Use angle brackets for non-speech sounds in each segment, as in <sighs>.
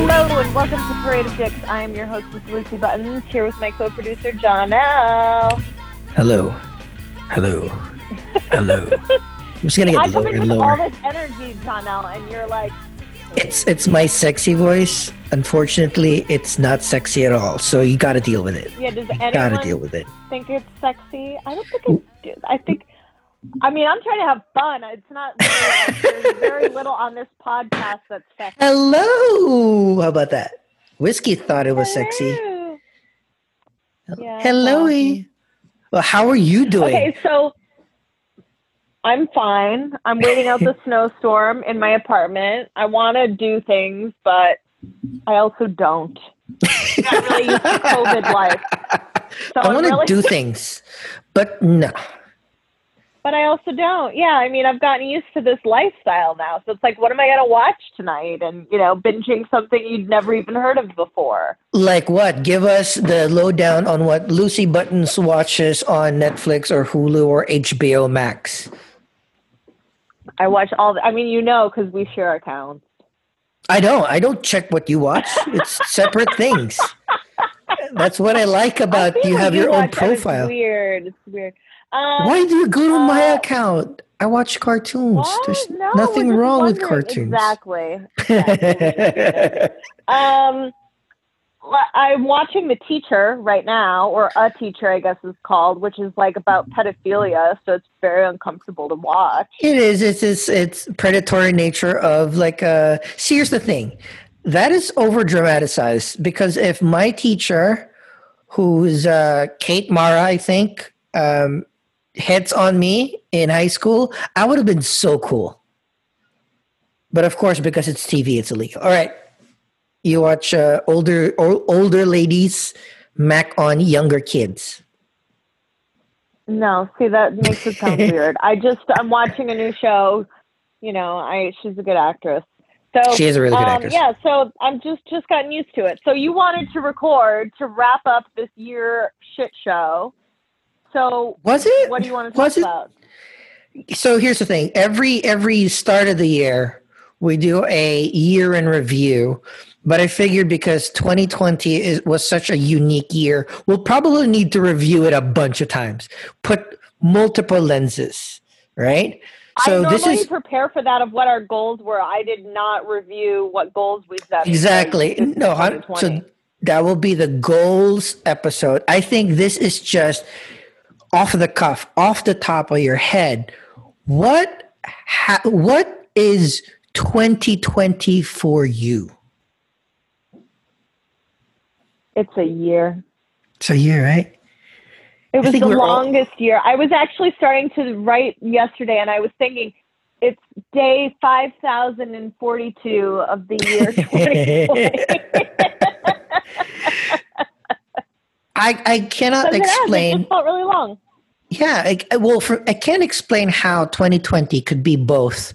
Hello and welcome to Parade of Dicks. I am your hostess Lucy Buttons here with my co-producer John L. Hello. Hello. Hello. <laughs> I'm just gonna I get come lower in and with all lower. this energy, John L, and you're like, It's it's my sexy voice. Unfortunately, it's not sexy at all. So you gotta deal with it. yeah, does You gotta anyone deal with it. think it's sexy? I don't think it's. do- I think. I mean, I'm trying to have fun. It's not. There's very <laughs> little on this podcast that's sexy. Hello. How about that? Whiskey thought it was sexy. Hello. Yeah, Hello. well. Well, how are you doing? Okay, so I'm fine. I'm waiting out the <laughs> snowstorm in my apartment. I want to do things, but I also don't. I'm not really used to COVID life. <laughs> So I want to really, do things, but no. But I also don't. Yeah, I mean, I've gotten used to this lifestyle now. So it's like, what am I going to watch tonight? And, you know, binging something you'd never even heard of before. Like what? Give us the lowdown on what Lucy Buttons watches on Netflix or Hulu or HBO Max. I watch all the, I mean, you know, because we share accounts. I don't. I don't check what you watch. It's separate things. <laughs> That's what I like about feel you have your own. It's profile. weird. It's weird. Um, Why do you go to my uh, account? I watch cartoons. What? There's No, nothing wrong with cartoons. Exactly. <laughs> Um, I'm watching The Teacher right now, or A Teacher, I guess is called, which is like about pedophilia. So it's very uncomfortable to watch. It is. It's it's it's predatory nature of like uh see here's the thing. That is over dramatized because if my teacher, who's uh Kate Mara, I think, um hits on me in high school, I would have been so cool. But of course, because it's TV, it's illegal. All right. You watch uh, older o- older ladies mac on younger kids. No, see that makes it sound <laughs> weird. I just I'm watching a new show. You know, I she's a good actress. So She is a really good um, actress. Yeah, so I'm just just gotten used to it. So you wanted to record to wrap up this year shit show. So Was it? what do you want to Was talk it? about? so here's the thing every every start of the year we do a year in review but i figured because 2020 is, was such a unique year we'll probably need to review it a bunch of times put multiple lenses right so I this is prepare for that of what our goals were. I did not review what goals we set. exactly no I, so that will be the goals episode i think this is just off the cuff off the top of your head what ha, what is 2020 for you it's a year. it's a year right It was the we're all- longest year. I was actually starting to write yesterday, and I was thinking it's day five thousand and forty-two of the year <laughs> 2020. <laughs> <laughs> I, I cannot it explain just felt really long. Yeah, I- well, for, I can't explain how 2020 could be both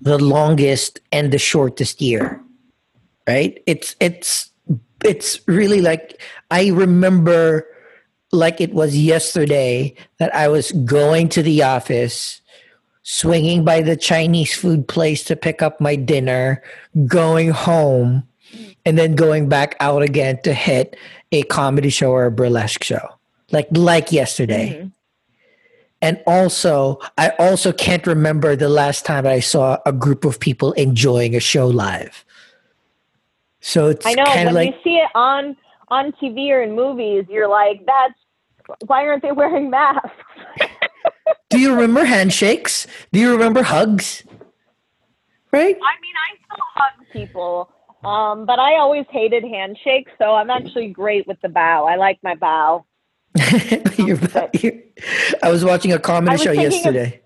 the longest and the shortest year. Right? It's it's it's really like I remember like it was yesterday that I was going to the office, swinging by the Chinese food place to pick up my dinner, going home, and then going back out again to hit a comedy show or a burlesque show. Like like yesterday. Mhm. And also, I also can't remember the last time I saw a group of people enjoying a show live. So it's I know when like, you see it on on TV or in movies, you're like, "That's why aren't they wearing masks?" <laughs> do you remember handshakes? Do you remember hugs? Right? I mean, I still hug people, Mm-hmm. um, but I always hated handshakes, so I'm actually great with the bow. I like my bow. <laughs> You're- you're- I was watching a comedy show of- yesterday.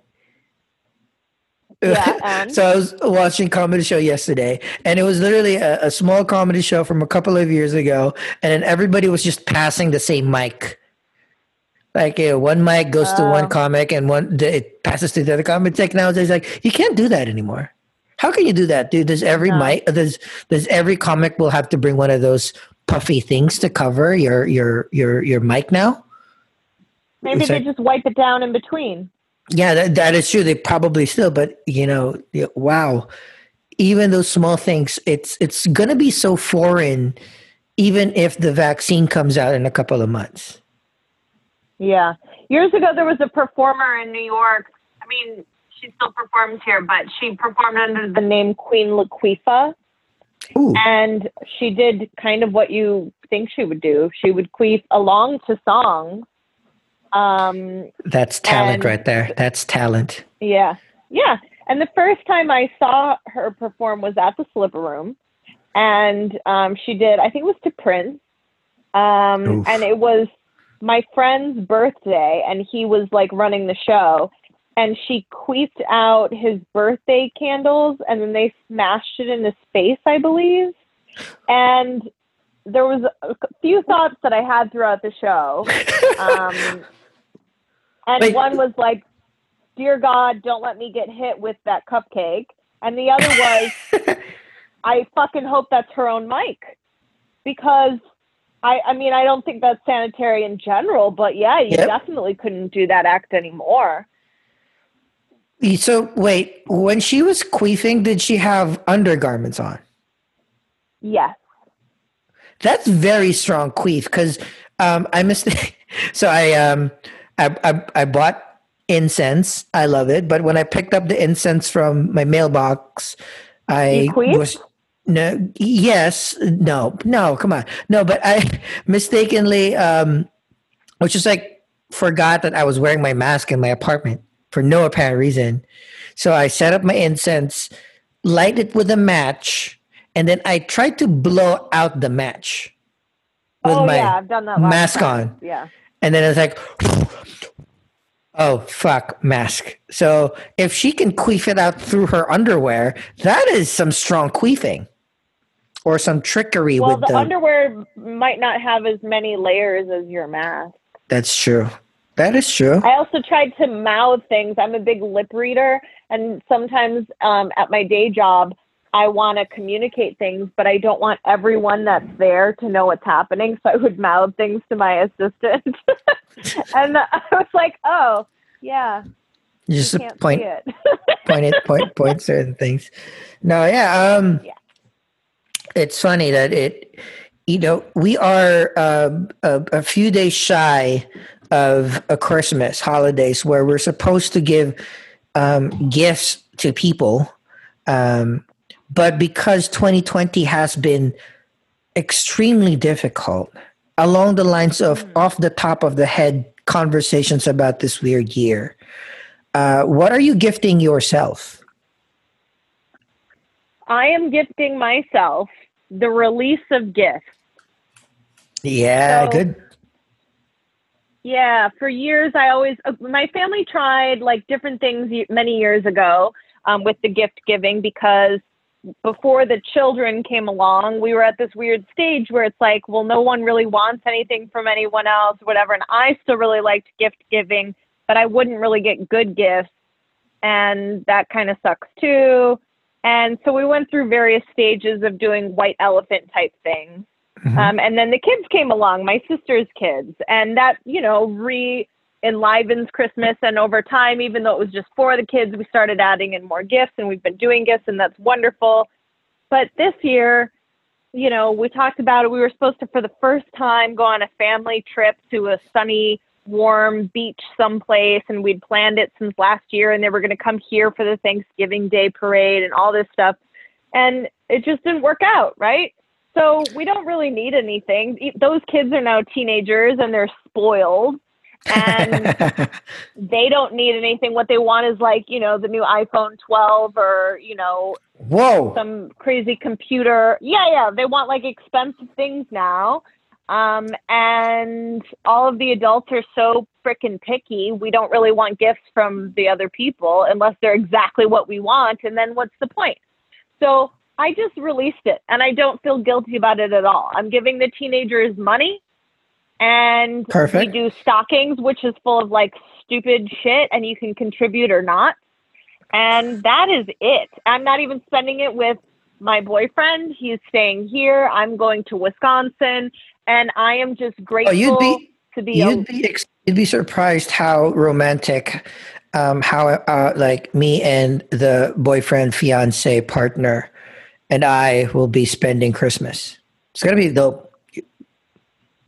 Yeah, <laughs> um. so I was watching a comedy show yesterday, and it was literally a, a small comedy show from a couple of years ago, and then everybody was just passing the same mic. Like you know, one mic goes to one oh. comic, and one it passes to the other comic. Like nowadays, like you can't do that anymore. How can you do that, dude? Does every No. mic does does every comic will have to bring one of those puffy things to cover your your your your mic now? Maybe It's they like- just wipe it down in between. Yeah, that, that is true. They probably still, but you know, wow. even those small things, it's it's gonna be so foreign, even if the vaccine comes out in a couple of months. Yeah. Years ago, there was a performer in New York. I mean, she still performs here, but she performed under the name Queef Latina. Ooh, And she did kind of what you think she would do. She would queef along to songs. Um, that's talent and- right there. That's talent. Yeah. Yeah. And the first time I saw her perform was at the Slipper Room. And um, she did, I think it was to Prince. Um, and it was my friend's birthday, and he was like running the show. And she queefed out his birthday candles, and then they smashed it into space, I believe. And there was a few thoughts that I had throughout the show. <laughs> Um, and Wait. one was like, Dear God, don't let me get hit with that cupcake. And the other was, <laughs> I fucking hope that's her own mic. Because I, I mean, I don't think that's sanitary in general, but yeah, you Yep. definitely couldn't do that act anymore. So wait, when she was queefing, did she have undergarments on? Yes. That's very strong queef because um, I missed. <laughs> so I um I, I I bought incense. I love it, but when I picked up the incense from my mailbox, I was no yes no no come on no but I <laughs> mistakenly um which is like forgot that I was wearing my mask in my apartment for no apparent reason. So I set up my incense, light it with a match, and then I tried to blow out the match with oh my yeah, I've done that. mask times. on. Yeah. and then it's like oh fuck mask so if she can queef it out through her underwear that is some strong queefing or some trickery Well, with the the underwear might not have as many layers as your mask. that's true that is true I also tried to mouth things. I'm a big lip reader, and sometimes um, at my day job, I want to communicate things, but I don't want everyone that's there to know what's happening. So I would mouth things to my assistant, <laughs> and I was like, "Oh, yeah, you just you point it." <laughs> point it point point certain things no yeah um Yeah. it's funny that it you know we are um, a, a few days shy of a christmas holidays where we're supposed to give um, gifts to people um, but because 2020 has been extremely difficult along the lines of off the top of the head conversations about this weird year uh, what are you gifting yourself? I am gifting myself the release of gifts. yeah So- good Yeah, for years I always uh, my family tried like different things many years ago um, with the gift giving because before the children came along, we were at this weird stage where it's like, well, no one really wants anything from anyone else, whatever. And I still really liked gift giving, but I wouldn't really get good gifts, and that kind of sucks too. And so we went through various stages of doing white elephant type things. Mhm. Um, and then the kids came along, my sister's kids, and that, you know, re enlivens Christmas. And over time, even though it was just for the kids, we started adding in more gifts and we've been doing gifts, and that's wonderful. But this year, you know, we talked about it. We were supposed to, for the first time, go on a family trip to a sunny, warm beach someplace, and we'd planned it since last year, and they were going to come here for the Thanksgiving Day parade and all this stuff. And it just didn't work out, right? So we don't really need anything. Those kids are now teenagers and they're spoiled and <laughs> they don't need anything. What they want is like, you know, the new iPhone 12 or, you know, Whoa. some crazy computer. Yeah, yeah. They want like expensive things now. Um, and all of the adults are so freaking picky. We don't really want gifts from the other people unless they're exactly what we want. And then what's the point? So I just released it and I don't feel guilty about it at all. I'm giving the teenagers money and Perfect. we do stockings, which is full of like stupid shit and you can contribute or not. And that is it. I'm not even spending it with my boyfriend. He's staying here. I'm going to Wisconsin and I am just Oh, grateful you'd be to be you'd be ex- you'd be surprised how romantic, um, how uh, like me and the boyfriend, fiance, partner and I will be spending Christmas. It's gonna be dope.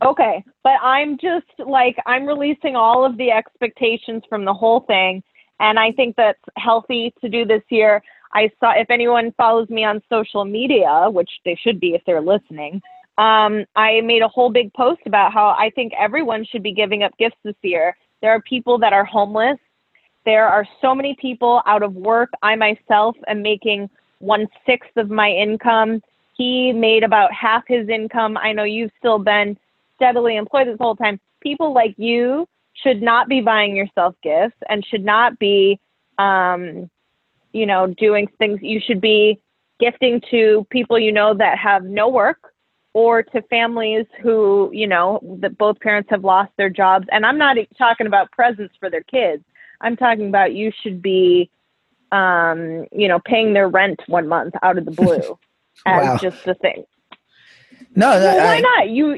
Okay, but I'm just like I'm releasing all of the expectations from the whole thing, and I think that's healthy to do this year. I saw if anyone follows me on social media, which they should be if they're listening. Um, I made a whole big post about how I think everyone should be giving up gifts this year. There are people that are homeless. There are so many people out of work. I myself am making one sixth of my income. He made about half his income. I know you've still been steadily employed this whole time. People like you should not be buying yourself gifts and should not be, um, you know, doing things. You should be gifting to people you know that have no work or to families who, you know, that both parents have lost their jobs. And I'm not talking about presents for their kids. I'm talking about you should be, um, you know, paying their rent one month out of the blue <laughs> as wow. just a thing. No, that, well, why I, not? You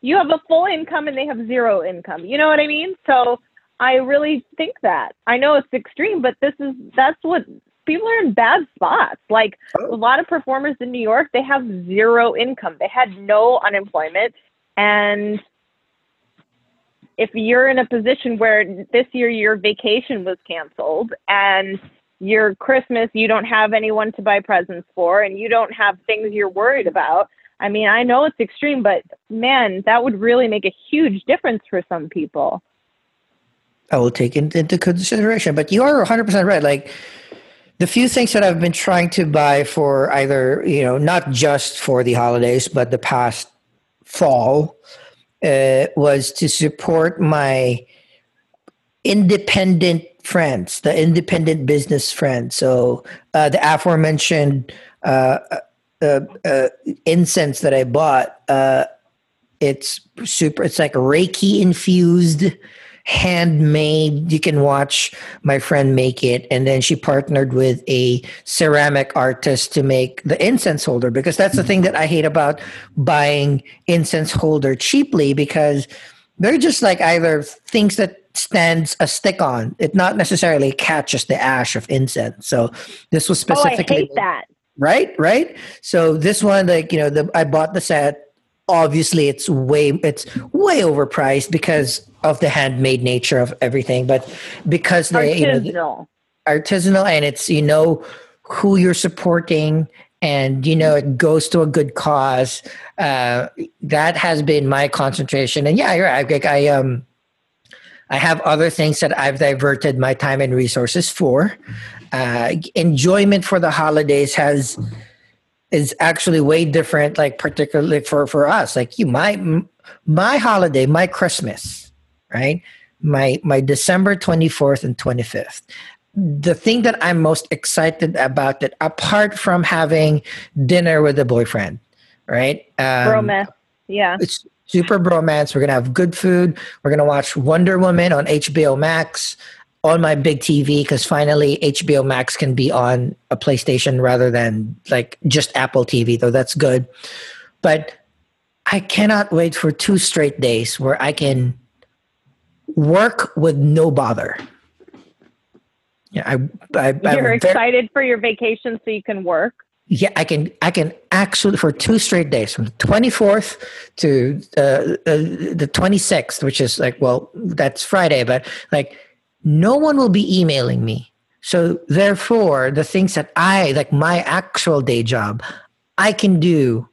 you have a full income and they have zero income. You know what I mean? So I really think that. I know it's extreme, but this is that's what people are in bad spots. Like oh. a lot of performers in New York, they have zero income. They had no unemployment and if you're in a position where this year your vacation was canceled and your Christmas you don't have anyone to buy presents for and you don't have things you're worried about, I mean, I know it's extreme, but man, that would really make a huge difference for some people. I will take it into consideration. But you are 100% right. Like the few things that I've been trying to buy for either, you know, not just for the holidays, but the past fall uh, was to support my independent friends, the independent business friends. So uh, the aforementioned uh, uh, uh, incense that I bought, uh, it's super. It's like Reiki infused, handmade. You can watch my friend make it, and then she partnered with a ceramic artist to make the incense holder. Because that's the thing that I hate about buying incense holder cheaply, because they're just like either things that stands a stick on. It not necessarily catches the ash of incense. So this was specifically. Oh, I hate that right right so this one like you know the, i bought the set obviously it's way it's way overpriced because of the handmade nature of everything but because they artisanal. you know artisanal and it's you know who you're supporting and you know it goes to a good cause uh, that has been my concentration. And yeah you're right i um i have other things that i've diverted my time and resources for. Uh, enjoyment for the holidays has is actually way different like particularly for for us. Like you my my holiday my christmas right? My my december 24th and 25th the thing that i'm most excited about that apart from having dinner with a boyfriend right um, bromance yeah it's super bromance we're gonna have good food we're gonna watch wonder woman on hbo max on my big TV because finally HBO Max can be on a PlayStation rather than like just Apple TV, though that's good. But I cannot wait for two straight days where I can work with no bother. Yeah, I, I you're I'm excited very, for your vacation so you can work. Yeah, I can. I can actually for two straight days, from the twenty fourth to uh, uh, the twenty sixth, which is like, well, that's Friday, but like no one will be emailing me. So therefore, the things that I like my actual day job, I can do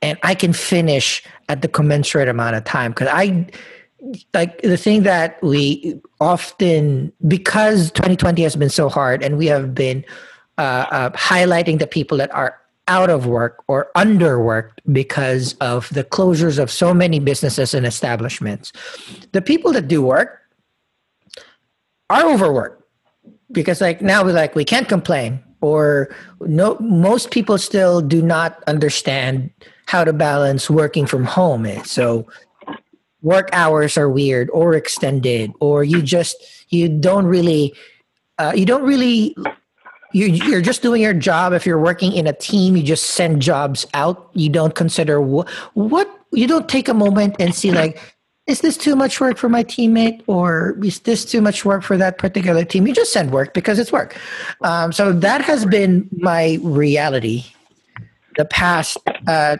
and I can finish at the commensurate amount of time because I like the thing that we often because 2020 has been so hard and we have been uh, uh, highlighting the people that are out of work or underworked because of the closures of so many businesses and establishments. The people that do work are overworked because like now we're like we can't complain or no most people still do not understand how to balance working from home so work hours are weird or extended or you just you don't really uh, you don't really you, you're just doing your job if you're working in a team you just send jobs out you don't consider what, what you don't take a moment and see like is this too much work for my teammate or is this too much work for that particular team? You just send work because it's work. Um, so that has been my reality the past uh,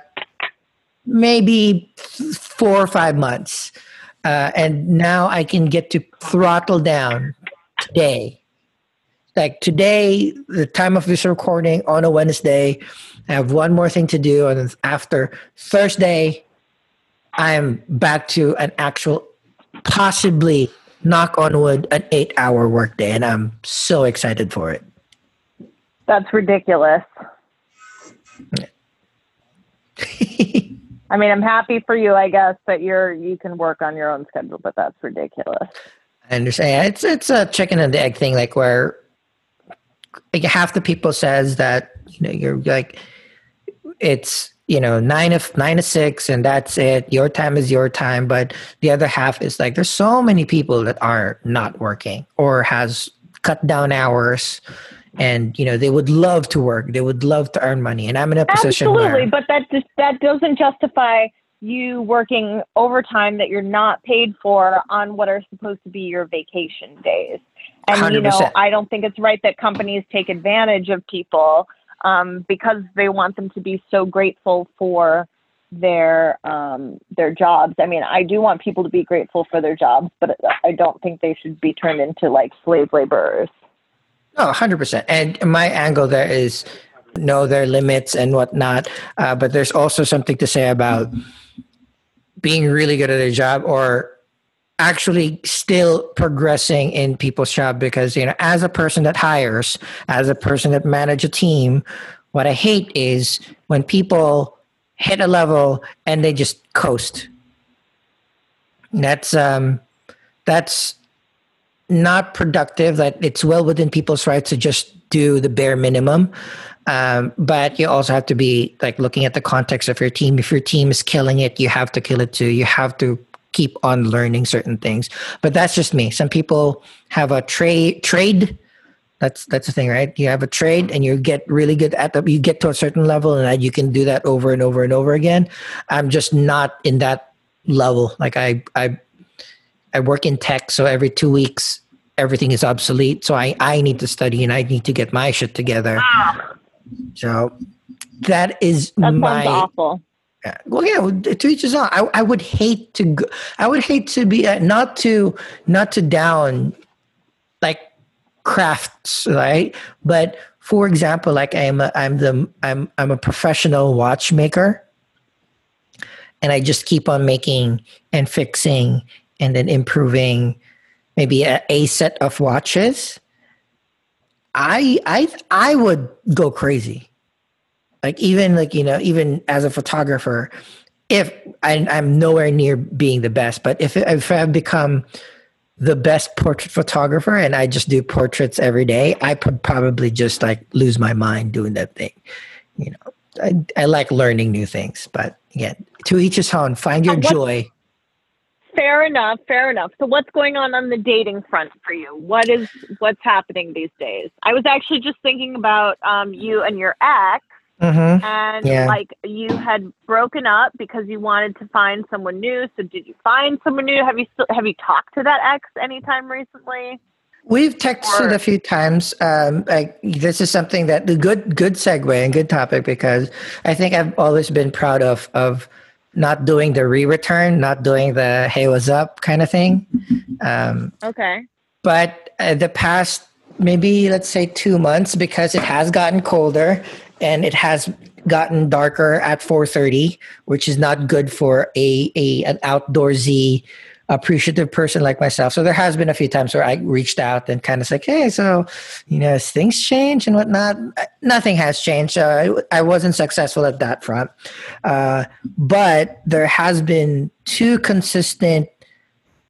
maybe four or five months. Uh, and now I can get to throttle down today. Like today, the time of this recording on a Wednesday, I have one more thing to do. And after Thursday, I'm back to an actual, possibly, knock on wood, an eight hour workday. And I'm so excited for it. That's ridiculous. <laughs> I mean, I'm happy for you, I guess, that you're you can work on your own schedule, but that's ridiculous. I understand. It's it's a chicken and egg thing, like where like half the people says that you know you're like it's you know nine of nine to six and that's it. Your time is your time, but the other half is like there's so many people that are not working or has cut down hours and you know they would love to work they would love to earn money and i'm in a position absolutely where, but that just that doesn't justify you working overtime that you're not paid for on what are supposed to be your vacation days and 100%. you know i don't think it's right that companies take advantage of people um, because they want them to be so grateful for their um, their jobs. I mean, I do want people to be grateful for their jobs, but I don't think they should be turned into like slave laborers. No, hundred percent. And my angle there is know their limits and whatnot. Uh, but there's also something to say about being really good at a job or actually still progressing in people's job because you know as a person that hires as a person that manage a team what i hate is when people hit a level and they just coast that's um that's not productive that it's well within people's rights to just do the bare minimum. Um, but you also have to be like looking at the context of your team. If your team is killing it you have to kill it too. You have to keep on learning certain things. But that's just me. Some people have a trade trade. That's that's the thing right? You have a trade and you get really good at the you get to a certain level and you can do that over and over and over again. I'm just not in that level. Like i i I work in tech, so every two weeks everything is obsolete. So I, I need to study and I need to get my shit together. Ah. So that is that my awful. Yeah. Well, yeah. To each his own. I, I would hate to. Go, I would hate to be uh, not to not to down like crafts, right? But for example, like I'm a, I'm the I'm I'm a professional watchmaker, and I just keep on making and fixing and then improving maybe a, a set of watches, I I I would go crazy. Like even like you know even as a photographer, if I, am nowhere near being the best, but if if I've become the best portrait photographer and I just do portraits every day, I could probably just like lose my mind doing that thing. You know, I, I like learning new things, but again, to each his own. Find your joy fair enough fair enough so what's going on on the dating front for you what is what's happening these days i was actually just thinking about um, you and your ex mm-hmm. and yeah. like you had broken up because you wanted to find someone new so did you find someone new have you still have you talked to that ex anytime recently We've texted or, a few times. Um, like this is something that the good good segue and good topic because I think I've always been proud of of not doing the re-return, not doing the "Hey, what's up" kind of thing. Um, okay. But uh, the past maybe let's say two months because it has gotten colder and it has gotten darker at 4:30, which is not good for a, a an outdoorsy appreciative person like myself. So there has been a few times where I reached out and kind of like, hey, so you know, things change and whatnot. Nothing has changed. Uh, I wasn't successful at that front, uh, but there has been two consistent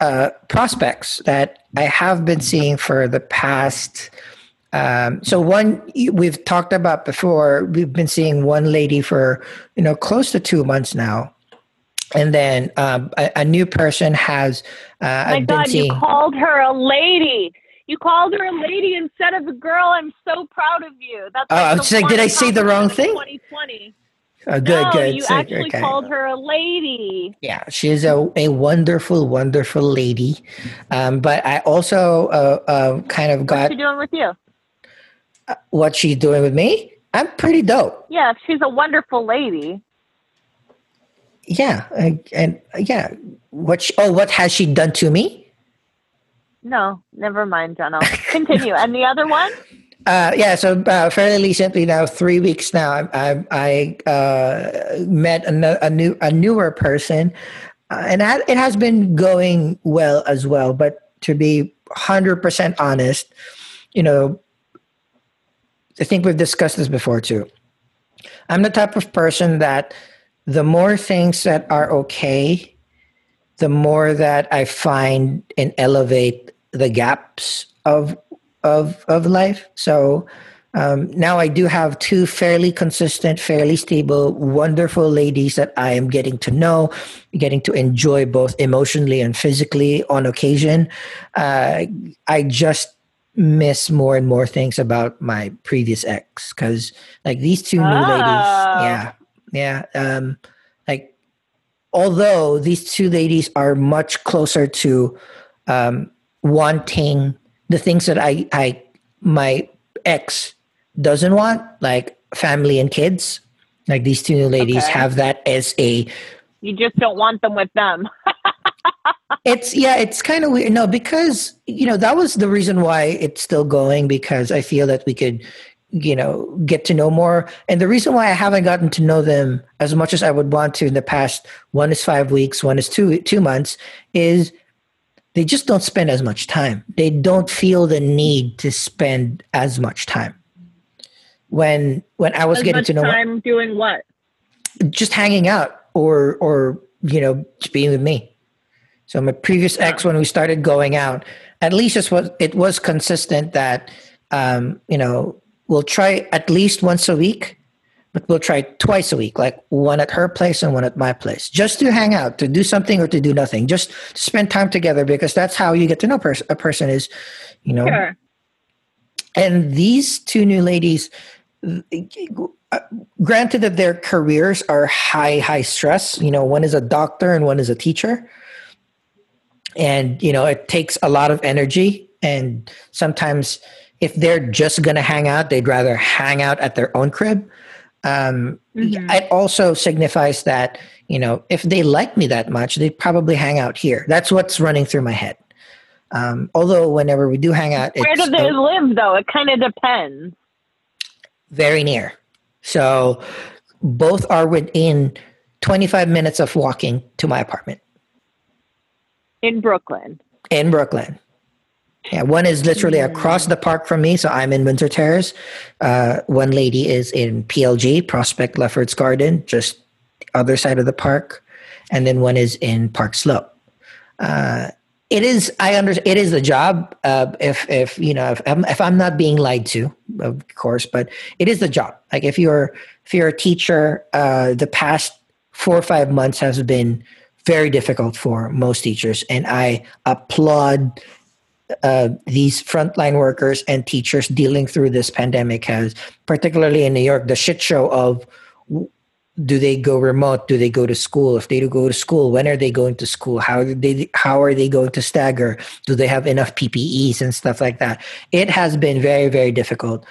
uh, prospects that I have been seeing for the past. Um, so one we've talked about before. We've been seeing one lady for you know close to two months now and then um, a, a, new person has. Uh, My God, seeing... you called her a lady. You called her a lady instead of a girl. I'm so proud of you. That's oh, like like, did I say the wrong thing? 2020. Oh, good, no, good. You actually okay. called her a lady. Yeah, she's a, a wonderful, wonderful lady. Um, but I also uh, uh, kind of got. What's she doing with you? Uh, what she's doing with me? I'm pretty dope. Yeah, she's a wonderful lady. Yeah, and, and yeah, what? She, oh, what has she done to me? No, never mind, Jenna. Continue. and the other one? <laughs> Uh, yeah, so uh, fairly recently now, three weeks now, I, I, I uh, met a, a, new a newer person, uh, and that, it has been going well as well. But to be hundred percent honest, you know, I think we've discussed this before too. I'm the type of person that the more things that are okay, the more that I find and elevate the gaps of of of life. So um, now I do have two fairly consistent, fairly stable, wonderful ladies that I am getting to know, getting to enjoy both emotionally and physically on occasion. Uh, I just miss more and more things about my previous ex because like these two new ladies, Ah. yeah, yeah. Um, like although these two ladies are much closer to um, wanting the things that I, I my ex doesn't want, like family and kids. Like these two new ladies Okay. have that as a You just don't want them with them. <laughs> it's yeah, it's kind of weird. No, because you know that was the reason why it's still going because I feel that we could, you know, get to know more. And the reason why I haven't gotten to know them as much as I would want to in the past one is five weeks, one is two two months, is they just don't spend as much time. They don't feel the need to spend as much time. When when I was As getting to know time doing what? just hanging out or or you know just being with me so my previous ex when we started going out at least it was it was consistent that um you know we'll try at least once a week but we'll try twice a week like one at her place and one at my place just to hang out to do something or to do nothing just to spend time together because that's how you get to know pers- a person is you know Sure. and these two new ladies uh, granted that their careers are high high stress you know one is a doctor and one is a teacher and you know it takes a lot of energy and sometimes if they're just going to hang out they'd rather hang out at their own crib um, Mhm. it also signifies that you know if they like me that much they'd probably hang out here that's what's running through my head um, although whenever we do hang out Where do they live, though? It kind of depends. very near. So both are within 25 minutes of walking to my apartment In Brooklyn. in Brooklyn. Yeah, one is literally across the park from me, so I'm in Windsor Terrace. Uh, one lady is in PLG, Prospect Lefferts Garden, just the other side of the park, and then one is in Park Slope. Uh, it is I under it is the job. Uh, if if you know if I'm, if I'm not being lied to, of course, but it is the job. Like if you're if you're a teacher, uh, the past four or five months has been very difficult for most teachers, and I applaud uh, these frontline workers and teachers dealing through this pandemic has, particularly in New York, the shit show of do they go remote? Do they go to school? If they do go to school, when are they going to school? How they how are they going to stagger? Do they have enough PPEs and stuff like that? It has been very very difficult.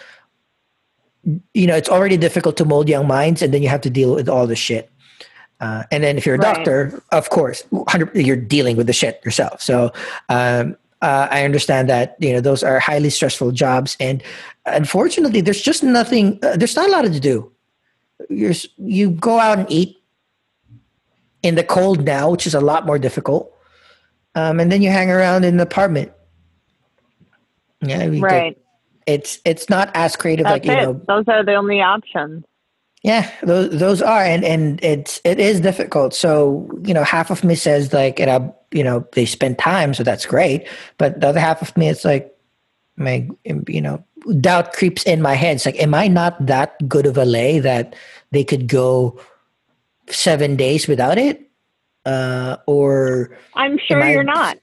You know, it's already difficult to mold young minds, and then you have to deal with all the shit. Uh, and then if you're a Right. doctor, of course, you're dealing with the shit yourself. So um, uh, I understand that you know those are highly stressful jobs, and unfortunately, there's just nothing. Uh, there's not a lot to do. You're, you go out and eat in the cold now, which is a lot more difficult, um, and then you hang around in the apartment. Yeah, we get- Right. it's it's not as creative That's like you know Those are the only options. Yeah, those those are, and and it's it is difficult. So you know, half of me says like, and I, you know, they spend time, so that's great. But the other half of me, it's like, my, you know, doubt creeps in my head. It's like, am I not that good of a lay that they could go seven days without it, uh, or I'm sure I- you're not.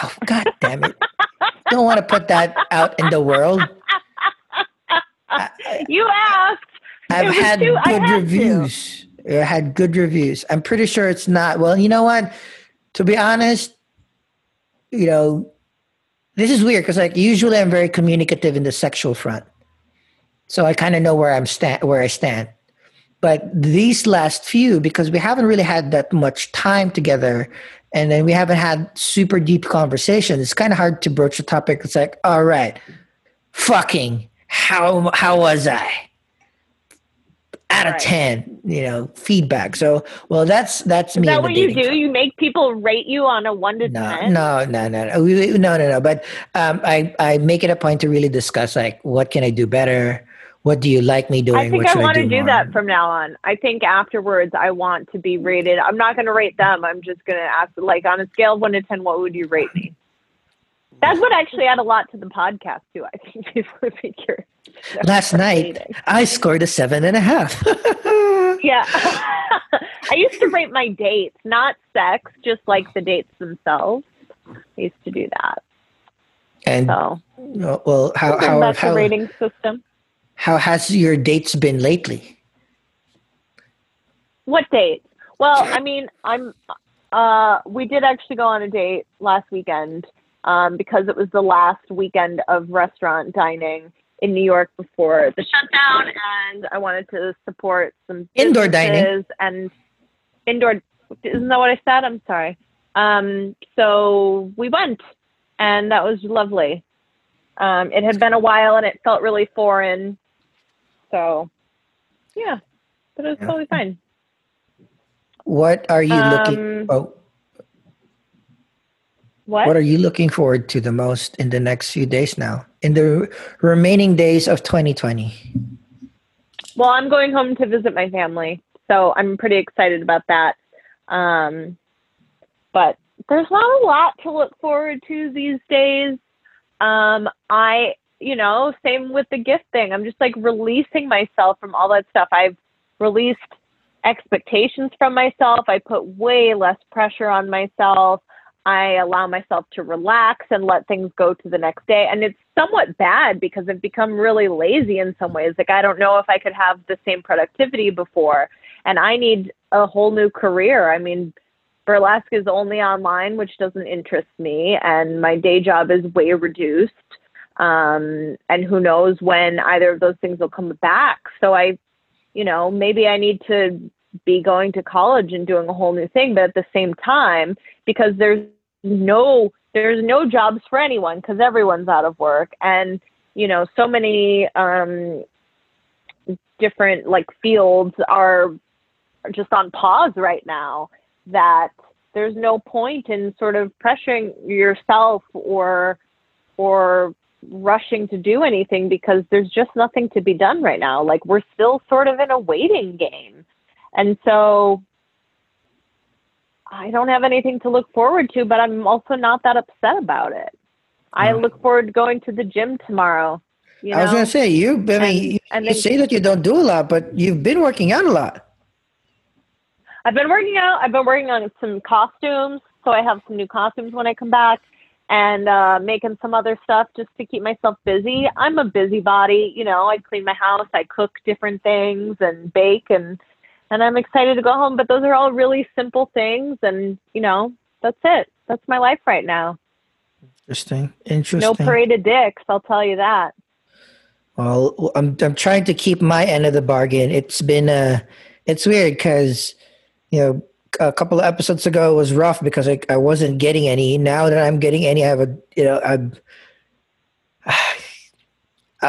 oh god damn it, don't want to put that out in the world. <laughs> You asked. It I've had too- good had to. reviews. I had good reviews. I'm pretty sure it's not. Well, you know what? To be honest, you know, this is weird because like usually I'm very communicative in the sexual front. so I kind of know where I'm stand where I stand. But these last few, because we haven't really had that much time together, and then we haven't had super deep conversations, it's kind of hard to broach the topic. It's like, all right, fucking, how how was I? Out of right. 10 you know feedback so well that's that's Is me that what you do you make people rate you on a 1 to no, 10 no no no no no no no but um, i i make it a point to really discuss like what can i do better what do you like me doing? I think I want to do, do that from now on. I think afterwards I want to be rated. I'm not going to rate them. I'm just going to ask, like, on a scale of one to 10, what would you rate me? That would actually add a lot to the podcast, too. I think people would be curious. <laughs> Last night, I scored a seven and a half. <laughs> yeah. <laughs> I used to rate my dates, not sex, just like the dates themselves. I used to do that. And so, well, how how that's how, rating system? How has your dates been lately? What date? Well, I mean, I'm. Uh, we did actually go on a date last weekend um, because it was the last weekend of restaurant dining in New York before the shutdown, and I wanted to support some indoor dining and indoor. Isn't that what I said? I'm sorry. Um, so we went, and that was lovely. Um, it had been a while, and it felt really foreign. So, yeah, but it was totally fine. What are you looking? Um, oh, what? What are you looking forward to the most in the next few days now? In the remaining days of 2020? Well, I'm going home to visit my family. So I'm pretty excited about that. Um, but there's not a lot to look forward to these days. Um, I, you know, same with the gift thing. I'm just like releasing myself from all that stuff. I've released expectations from myself. I put way less pressure on myself. I allow myself to relax and let things go to the next day. And it's somewhat bad because I've become really lazy in some ways. Like, I don't know if I could have the same productivity before. And I need a whole new career. I mean, burlesque is only online, which doesn't interest me. And my day job is way reduced. Um, and who knows when either of those things will come back. So I, you know, maybe I need to be going to college and doing a whole new thing. But at the same time, because there's no there's no jobs for anyone because everyone's out of work and you know so many um, different like fields are just on pause right now that there's no point in sort of pressuring yourself or or rushing to do anything because there's just nothing to be done right now like we're still sort of in a waiting game and so I don't have anything to look forward to, but I'm also not that upset about it. I look forward to going to the gym tomorrow. You know? I was going to say you. I mean, and, you, and you say that you don't do a lot, but you've been working out a lot. I've been working out. I've been working on some costumes, so I have some new costumes when I come back, and uh, making some other stuff just to keep myself busy. I'm a busybody. You know, I clean my house, I cook different things, and bake and and I'm excited to go home. But those are all really simple things, and you know, that's it. That's my life right now. Interesting. Interesting. No parade of dicks, I'll tell you that. Well, I'm I'm trying to keep my end of the bargain. It's been uh it's weird because you know a couple of episodes ago was rough because I I wasn't getting any. Now that I'm getting any, I have a you know I'm. <sighs>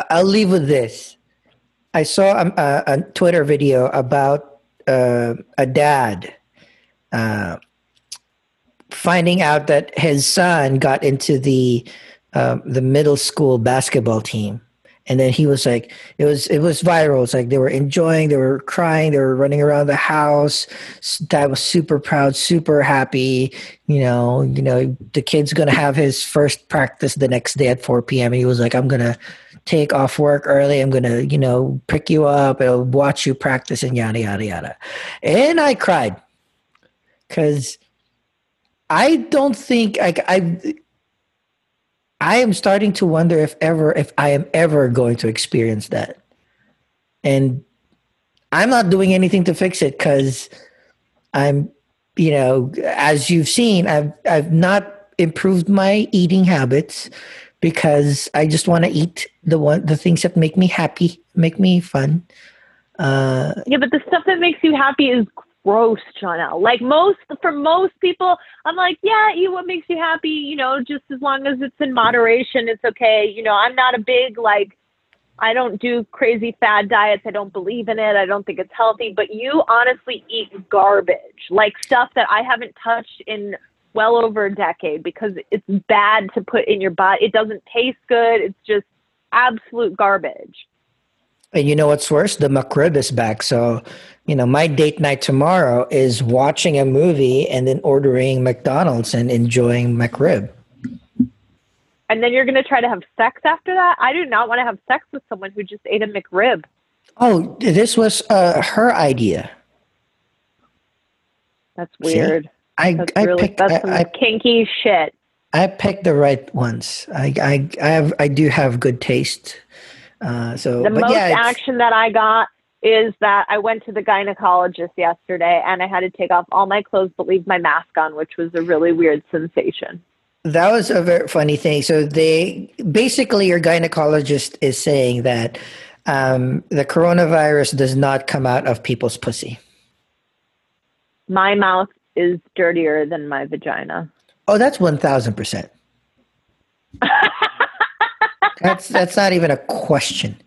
I'll leave with this. I saw a, a, a Twitter video about uh, a dad uh, finding out that his son got into the uh, the middle school basketball team and then he was like it was it was viral. It's like they were enjoying they were crying they were running around the house. Dad was super proud super happy. You know you know the kid's gonna have his first practice the next day at 4 p.m and he was like i'm gonna take off work early. I'm to, you know, pick you up and watch you practice and yada, yada, yada. And I cried. Because I don't think I, I, I am starting to wonder if ever, if I am ever going to experience that. And I'm not doing anything to fix it because I'm, you know, as you've seen, I've, I've not improved my eating habits because I just want to eat the one the things that make me happy, make me fun. Uh, yeah, but the stuff that makes you happy is gross, Jonelle. Like most for most people, I'm like, yeah, eat what makes you happy. You know, just as long as it's in moderation, it's okay. You know, I'm not a big like. I don't do crazy fad diets. I don't believe in it. I don't think it's healthy. But you honestly eat garbage, like stuff that I haven't touched in well over a decade because it's bad to put in your body. It doesn't taste good. It's just absolute garbage. And you know what's worse? The McRib is back. So, you know, my date night tomorrow is watching a movie and then ordering McDonald's and enjoying McRib. And then you're going to try to have sex after that? I do not want to have sex with someone who just ate a McRib. Oh, this was uh, her idea. That's weird. See? I, that's I really, picked, that's some I, kinky shit. I picked the right ones. I, I, I have, I do have good taste. Uh, so the most yeah, action that I got is that I went to the gynecologist yesterday and I had to take off all my clothes but leave my mask on, which was a really weird sensation. That was a very funny thing. So they basically your gynecologist is saying that um, the coronavirus does not come out of people's pussy. My mouth is dirtier than my vagina. Oh, that's one thousand percent. <laughs> That's that's not even a question.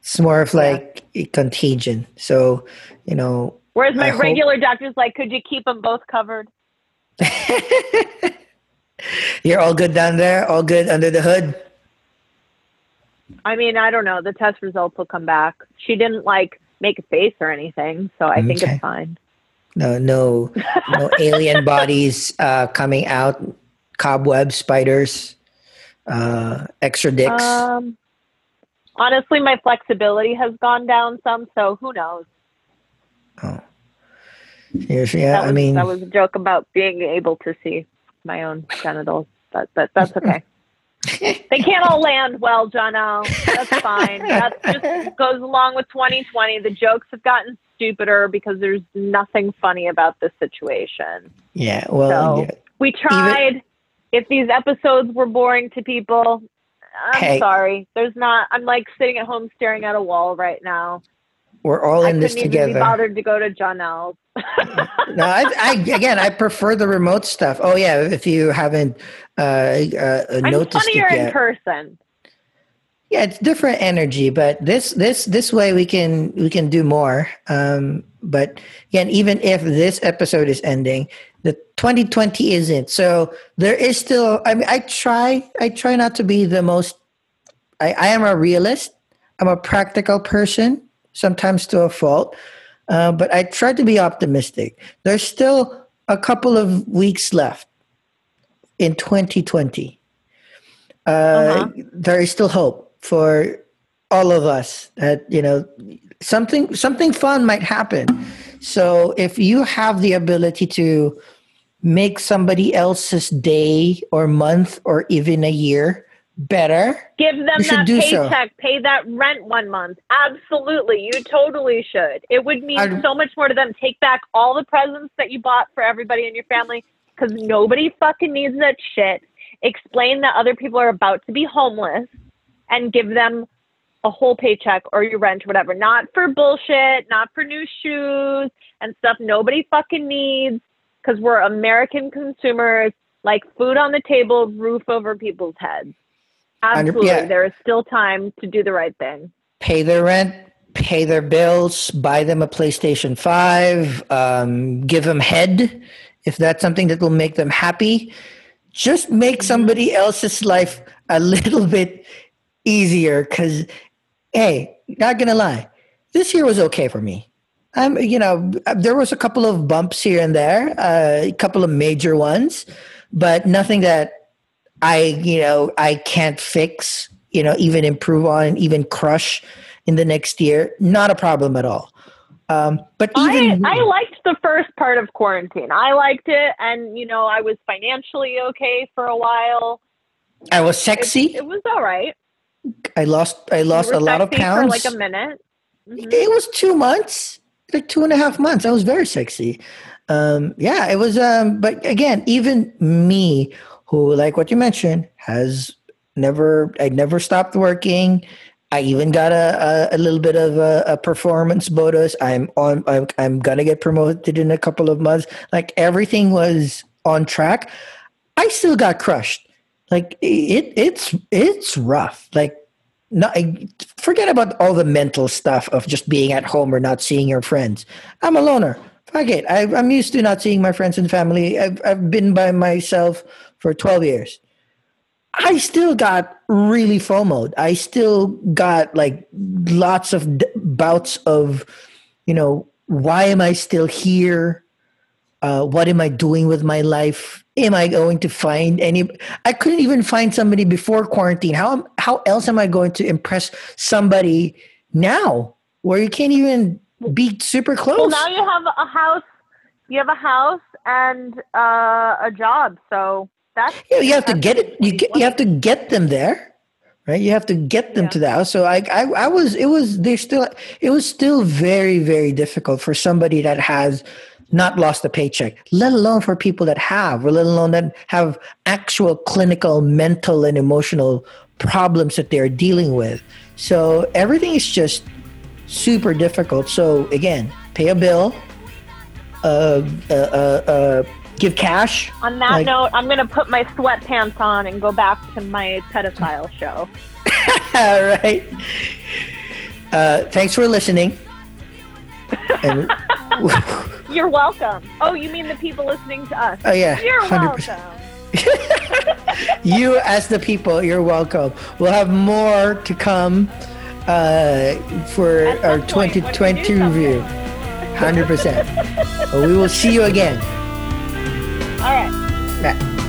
It's more of like yeah. contagion. So, you know. Whereas my I regular hope... doctor's like, could you keep them both covered? <laughs> You're all good down there, all good under the hood. I mean, I don't know. The test results will come back. She didn't like make a face or anything, so I okay. think it's fine. No, no, no <laughs> alien bodies uh, coming out, cobweb spiders uh, extra dicks? Um, honestly, my flexibility has gone down some, so who knows? Oh, yes, yeah. Was, I mean, that was a joke about being able to see my own genitals. But that that's okay. <laughs> they can't all land well, Jono. That's fine. That just goes along with 2020. The jokes have gotten stupider because there's nothing funny about this situation. Yeah, well, so yeah. we tried. Even, if these episodes were boring to people, I'm hey. sorry. There's not. I'm like sitting at home staring at a wall right now. We're all in I this together. Even be bothered to go to Jonelle's. <laughs> no, I, I, again, I prefer the remote stuff. Oh yeah, if you haven't uh, uh, I'm noticed funnier it yet. in person. Yeah, it's different energy, but this this this way we can we can do more. Um, but again, even if this episode is ending, the 2020 isn't. So there is still. I mean, I try. I try not to be the most. I, I am a realist. I'm a practical person, sometimes to a fault, uh, but I try to be optimistic. There's still a couple of weeks left in 2020. Uh, uh-huh. There is still hope for all of us that you know something something fun might happen so if you have the ability to make somebody else's day or month or even a year better, give them that paycheck, so. pay that rent one month. Absolutely. You totally should. It would mean I'd, so much more to them. Take back all the presents that you bought for everybody in your family because nobody fucking needs that shit. Explain that other people are about to be homeless and give them a whole paycheck or your rent or whatever. Not for bullshit, not for new shoes and stuff nobody fucking needs because we're American consumers, like food on the table, roof over people's heads. Absolutely. Yeah. There is still time to do the right thing. Pay their rent, pay their bills, buy them a PlayStation 5, um, give them head if that's something that will make them happy. Just make mm-hmm. somebody else's life a little bit easier because hey, not gonna lie, this year was okay for me. I'm, you know, there was a couple of bumps here and there, uh, a couple of major ones, but nothing that I, you know, I can't fix, you know, even improve on, even crush in the next year. Not a problem at all. Um, but even I, I liked the first part of quarantine. I liked it, and you know, I was financially okay for a while. I was sexy. It, it was all right. I lost I lost a lot of pounds. Like a minute. Mm-hmm. It was two months, like two and a half months. I was very sexy. Um, yeah, it was. Um, but again, even me, who like what you mentioned, has Never, I never stopped working. I even got a, a, a little bit of a, a, performance bonus. I'm on. I'm, I'm gonna get promoted in a couple of months. Like everything was on track. I still got crushed. Like it, it's it's rough. Like not forget about all the mental stuff of just being at home or not seeing your friends. I'm a loner. Fuck it. I, I'm used to not seeing my friends and family. I've I've been by myself for 12 years. I still got really FOMOed. I still got like lots of d- bouts of, you know, why am I still here? Uh, what am I doing with my life? Am I going to find any? I couldn't even find somebody before quarantine. How how else am I going to impress somebody now, where you can't even be super close? Well, now you have a house. You have a house and uh, a job, so that's yeah. You have to get it. You get, you have to get them there, right? You have to get them yeah. to the house. So I, I I was it was they still it was still very very difficult for somebody that has not lost a paycheck, let alone for people that have, or let alone that have actual clinical, mental, and emotional problems that they're dealing with. So everything is just super difficult. So again, pay a bill, uh, uh, uh, uh give cash. On that like, note, I'm going to put my sweatpants on and go back to my pedophile show. <laughs> All right. Uh, thanks for listening. And, <laughs> You're welcome. Oh, you mean the people listening to us? Oh, yeah. You're 100%. welcome. <laughs> you, as the people, you're welcome. We'll have more to come uh, for our 2020 review. 100%. well, we will see you again. All right.